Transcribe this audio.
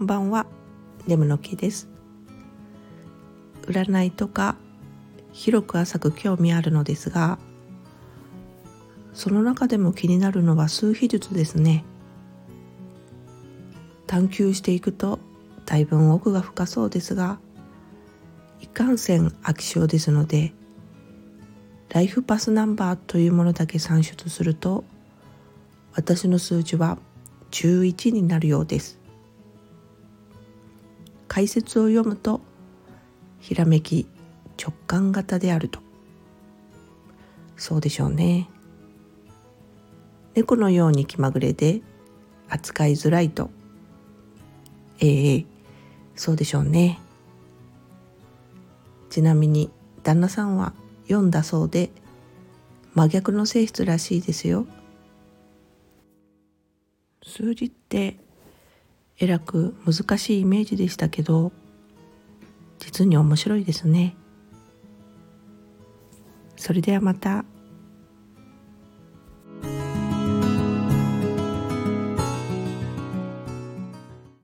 んばんは。ネムの木です。占いとか広く浅く興味あるのですがその中でも気になるのは数秘術ですね。探求していくとだいぶ奥が深そうですがいかんせん飽き性ですのでライフパスナンバーというものだけ算出すると私の数字は11になるようです。解説を読むとひらめき直感型であると。そうでしょうね。猫のように気まぐれで扱いづらいと。ええそうでしょうね。ちなみに旦那さんは読んだそうで真逆の性質らしいですよ。数字ってえらく難しいイメージでしたけど実に面白いですねそれではまた。